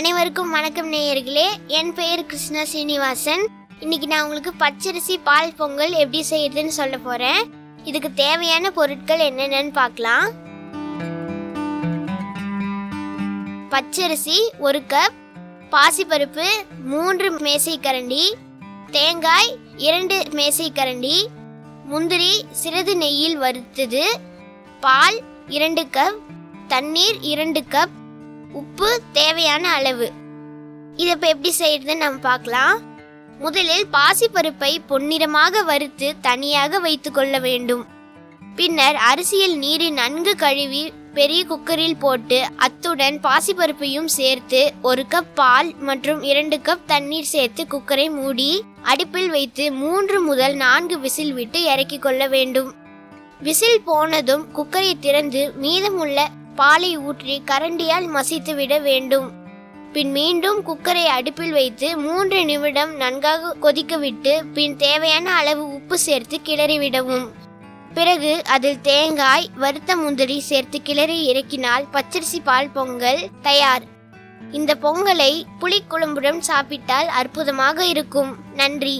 அனைவருக்கும் வணக்கம் நேயர்களே. என் பெயர் கிருஷ்ணா சீனிவாசன். இன்னைக்கு நான் உங்களுக்கு பச்சரிசி பால் பொங்கல் எப்படி செய்யறதுன்னு சொல்ல போறேன். இதுக்கு தேவையான பொருட்கள் என்னென்னு பார்க்கலாம். பச்சரிசி ஒரு கப் பாசிப்பருப்பு மூன்று மேசைக்கரண்டி தேங்காய் இரண்டு மேசைக்கரண்டி முந்திரி சிறிது நெய்யில் வறுத்தது பால் இரண்டு கப் தண்ணீர் இரண்டு கப் உப்பு தேவையான அளவு. இதை இப்போ எப்படி செய்யறதுன்னு நம்ம பார்க்கலாம். முதலில் பாசிப்பருப்பை பொன்னிறமாக வறுத்து தனியாக வைத்து கொள்ள வேண்டும். பின்னர் அரிசியில் நீரை நன்கு கழுவி பெரிய குக்கரில் போட்டு அத்துடன் பாசிப்பருப்பையும் சேர்த்து ஒரு கப் பால் மற்றும் இரண்டு கப் தண்ணீர் சேர்த்து குக்கரை மூடி அடுப்பில் வைத்து மூன்று முதல் நான்கு விசில் விட்டு இறக்கிக் கொள்ள வேண்டும். விசில் போனதும் குக்கரை திறந்து மீதமுள்ள பாலை ஊற்றி கரண்டியால் மசித்து விட வேண்டும். பின் மீண்டும் குக்கரை அடுப்பில் வைத்து மூன்று நிமிடம் நன்காக கொதிக்க விட்டு பின் தேவையான அளவு உப்பு சேர்த்து கிளறிவிடவும் பிறகு அதில் தேங்காய் வறுத்த முந்திரி சேர்த்து கிளறி இறக்கினால் பச்சரிசி பால் பொங்கல் தயார். இந்த பொங்கலை புளிக்குழம்புடன் சாப்பிட்டால் அற்புதமாக இருக்கும். நன்றி.